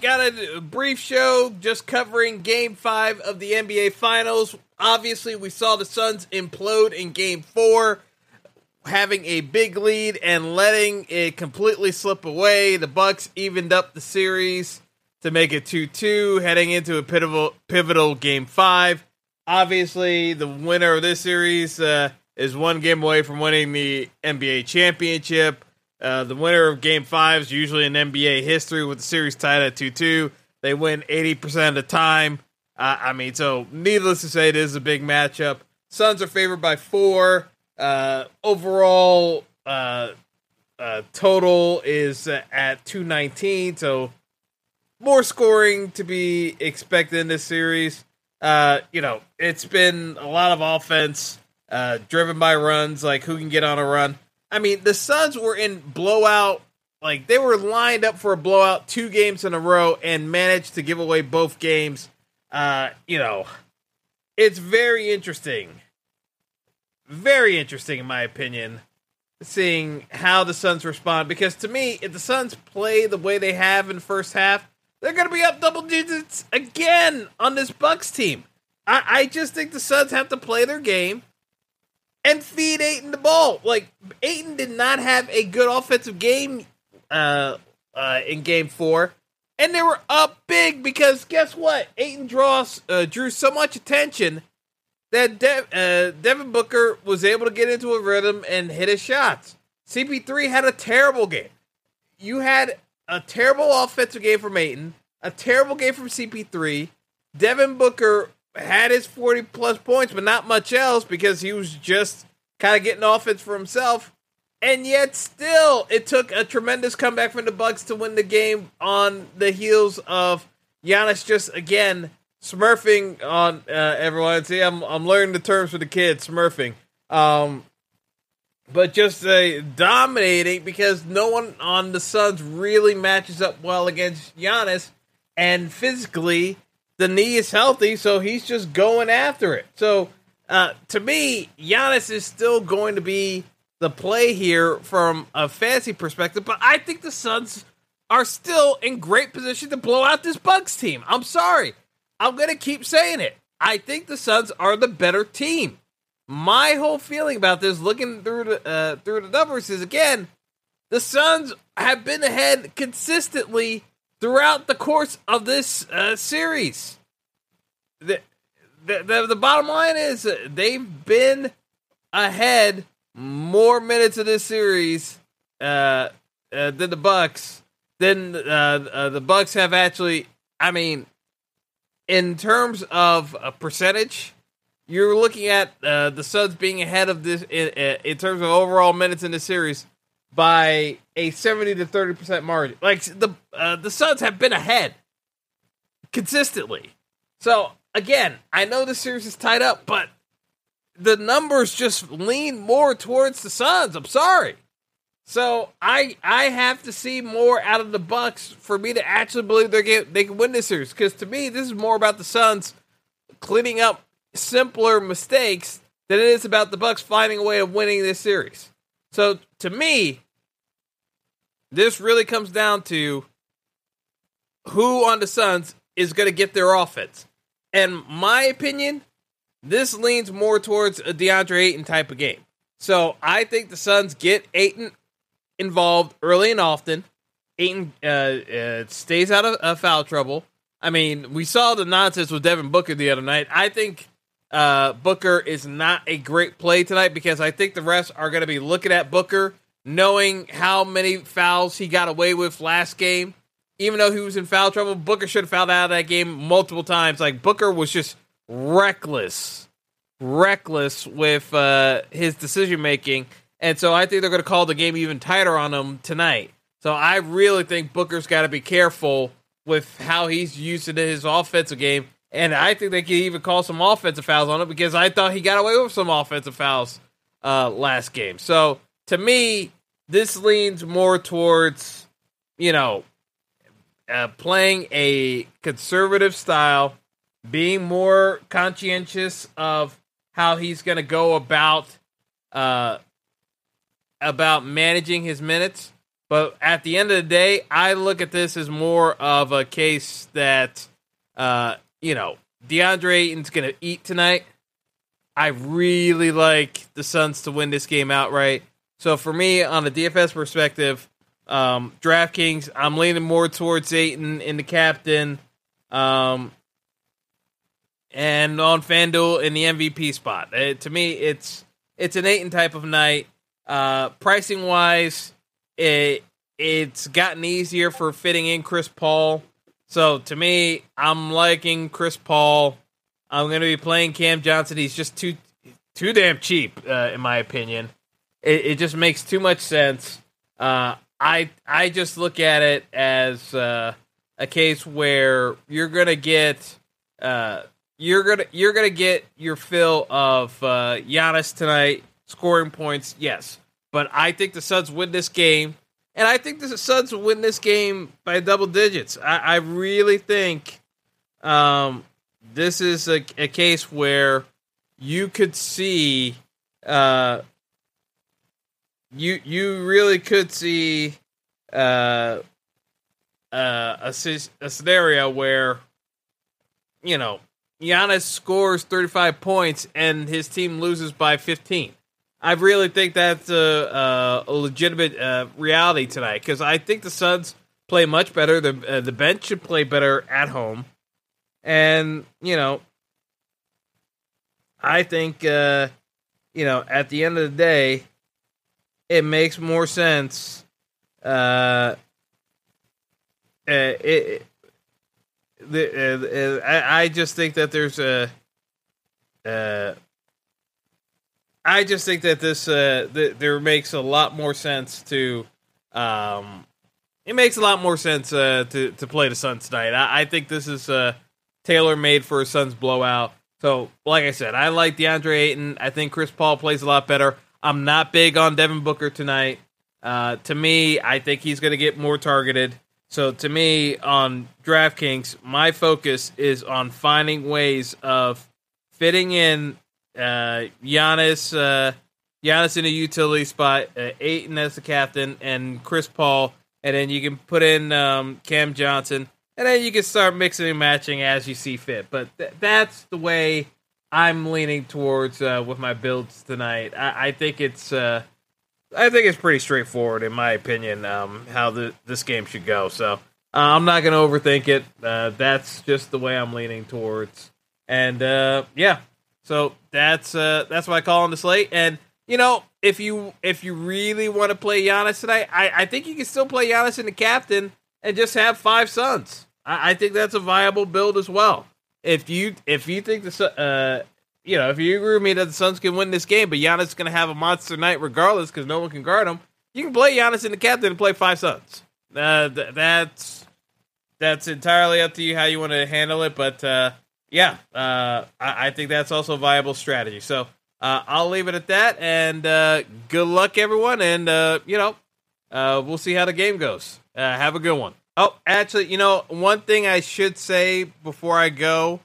got a brief show just covering game five of the NBA Finals. Obviously, we saw the Suns implode in game four, having a big lead and letting it completely slip away. The Bucks evened up the series to make it 2-2, heading into a pivotal pivotal game five. Obviously, the winner of this series uh, is one game away from winning the NBA championship. Uh, the winner of Game Five is usually in NBA history with the series tied at two two. They win eighty percent of the time. Uh, I mean, so needless to say, it is a big matchup. Suns are favored by four. Uh, overall, uh, uh, total is at two nineteen. So more scoring to be expected in this series. You know, it's been a lot of offense driven by runs, like who can get on a run. I mean, the Suns were in blowout, like they were lined up for a blowout two games in a row and managed to give away both games. Uh, you know, it's very interesting. Very interesting, in my opinion, seeing how the Suns respond. Because to me, if the Suns play the way they have in first half, they're going to be up double digits again on this Bucks team. I, I just think the Suns have to play their game and feed Ayton the ball. Like Ayton did not have a good offensive game uh, uh, in Game Four, and they were up big because guess what? Ayton draws uh, drew so much attention that De- uh, Devin Booker was able to get into a rhythm and hit his shots. CP3 had a terrible game. You had a terrible offensive game from Ayton, a terrible game from CP3. Devin Booker had his 40 plus points, but not much else because he was just kind of getting offense for himself. And yet, still, it took a tremendous comeback from the Bucks to win the game on the heels of Giannis just again smurfing on uh, everyone. See, I'm I'm learning the terms for the kids, smurfing. Um, but just uh, dominating because no one on the Suns really matches up well against Giannis, and physically the knee is healthy, so he's just going after it. So uh, to me, Giannis is still going to be the play here from a fantasy perspective, but I think the Suns are still in great position to blow out this Bucks team. I'm sorry. I'm going to keep saying it. I think the Suns are the better team. My whole feeling about this, looking through the uh, through the numbers, is again, the Suns have been ahead consistently throughout the course of this uh, series. The, the, the, the bottom line is they've been ahead more minutes of this series uh, uh, than the Bucks. Than uh, uh, the Bucks have actually. I mean, in terms of a percentage, you're looking at the Suns being ahead of this in, in terms of overall minutes in the series by a 70 to 30 percent margin. Like the uh, the Suns have been ahead consistently. So again, I know the series is tied up, but the numbers just lean more towards the Suns. I'm sorry. So I I have to see more out of the Bucks for me to actually believe they get they can win this series. Because to me, this is more about the Suns cleaning up simpler mistakes than it is about the Bucks finding a way of winning this series. So to me, this really comes down to who on the Suns is going to get their offense. and my opinion, this leans more towards a DeAndre Ayton type of game. So I think the Suns get Ayton involved early and often. Ayton uh, uh, stays out of uh, foul trouble. I mean, we saw the nonsense with Devin Booker the other night. I think uh, Booker is not a great play tonight because I think the refs are going to be looking at Booker, knowing how many fouls he got away with last game. Even though he was in foul trouble, Booker should have fouled out of that game multiple times. Like Booker was just reckless, reckless with uh, his decision making, and so I think they're going to call the game even tighter on him tonight. So I really think Booker's got to be careful with how he's using his offensive game. And I think they could even call some offensive fouls on it because I thought he got away with some offensive fouls uh, last game. So to me, this leans more towards, you know, uh, playing a conservative style, being more conscientious of how he's going to go about uh, about managing his minutes. But at the end of the day, I look at this as more of a case that, uh, you know, DeAndre Ayton's going to eat tonight. I really like the Suns to win this game outright. So for me, on a DFS perspective, um, DraftKings, I'm leaning more towards Ayton in the captain. Um, and on FanDuel in the MVP spot. Uh, to me, it's it's an Ayton type of night. Uh, pricing wise, it it's gotten easier for fitting in Chris Paul. So to me, I'm liking Chris Paul. I'm going to be playing Cam Johnson. He's just too too damn cheap, uh, in my opinion. It, it, just makes too much sense. Uh, I I just look at it as uh, a case where you're to get uh, you're gonna you're gonna get your fill of uh, Giannis tonight scoring points. Yes, but I think the Suns win this game, and I think the Suns win this game by double digits. I, I really think um, this is a, a, case where you could see uh, you you really could see uh, uh, a, a scenario where you know Giannis scores 35 points and his team loses by 15. I really think that's a, a legitimate uh, reality tonight because I think the Suns play much better. The uh, the bench should play better at home, and you know, I think uh, you know at the end of the day, it makes more sense. Uh, uh it, the, uh, I, I just think that there's a. Uh, I just think that this uh, th- there makes a lot more sense to. Um, it makes a lot more sense uh, to to play the Suns tonight. I, I think this is uh, tailor made for a Suns blowout. So, like I said, I like DeAndre Ayton. I think Chris Paul plays a lot better. I'm not big on Devin Booker tonight. Uh, to me, I think he's going to get more targeted. So to me, on DraftKings, my focus is on finding ways of fitting in uh, Giannis, uh, Giannis in a utility spot, uh, Ayton as the captain, and Chris Paul, and then you can put in um, Cam Johnson, and then you can start mixing and matching as you see fit. But th- that's the way I'm leaning towards uh, with my builds tonight. I, I think it's uh, I think it's pretty straightforward, in my opinion, um, how the, this game should go. So uh, I'm not going to overthink it. Uh, that's just the way I'm leaning towards. And uh, yeah, so that's uh, that's what I call on the slate. And you know, if you if you really want to play Giannis tonight, I, I think you can still play Giannis in the captain and just have five Suns. I, I think that's a viable build as well. If you if you think the uh, you know, if you agree with me that the Suns can win this game, but Giannis is going to have a monster night regardless because no one can guard him, you can play Giannis in the captain and play five Suns. Uh, th- that's that's entirely up to you how you want to handle it, but uh, yeah, uh, I-, I, think that's also a viable strategy. So uh, I'll leave it at that, and uh, good luck, everyone, and uh, you know, we'll see how the game goes. have a good one. Oh, actually, you know, one thing I should say before I go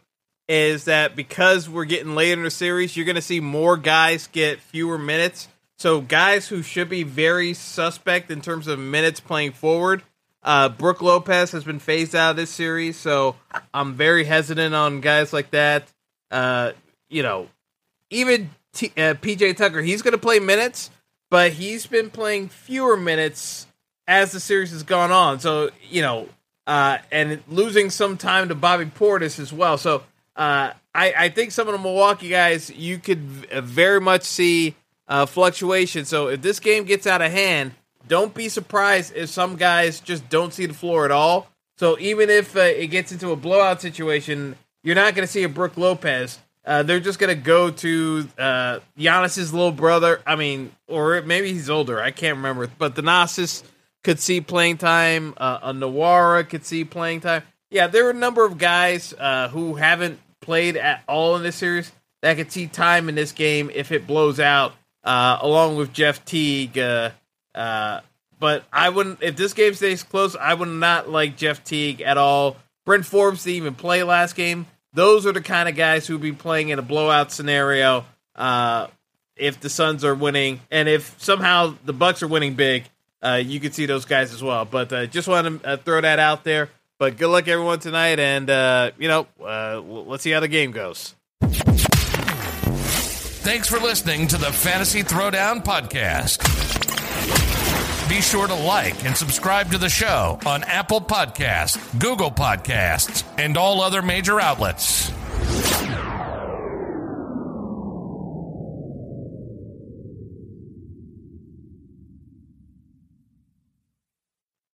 is that because we're getting later in the series, you're going to see more guys get fewer minutes. So guys who should be very suspect in terms of minutes playing forward Uh, Brook Lopez has been phased out of this series, so I'm very hesitant on guys like that. Uh, you know, even T- uh, PJ Tucker, he's going to play minutes, but he's been playing fewer minutes as the series has gone on. So, you know, uh, and losing some time to Bobby Portis as well. So, uh, I, I think some of the Milwaukee guys, you could very much see uh, fluctuation. So, if this game gets out of hand, don't be surprised if some guys just don't see the floor at all. So, even if uh, it gets into a blowout situation, you're not going to see a Brook Lopez. Uh, they're just gonna go to uh, Giannis's little brother. I mean, or maybe he's older. I can't remember. But Thanasis could see playing time. Uh, a Nwora could see playing time. Yeah, there are a number of guys uh, who haven't played at all in this series that could see time in this game if it blows out. Uh, along with Jeff Teague. Uh, uh, but I wouldn't. If this game stays close, I would not like Jeff Teague at all. Bryn Forbes didn't even play last game those are the kind of guys who would be playing in a blowout scenario uh, if the Suns are winning, and if somehow the Bucks are winning big, uh, you could see those guys as well. But uh, just want to uh, throw that out there. But good luck everyone tonight, and uh, you know, uh, let's see how the game goes. Thanks for listening to the Fantasy Throwdown podcast. Be sure to like and subscribe to the show on Apple Podcasts, Google Podcasts, and all other major outlets.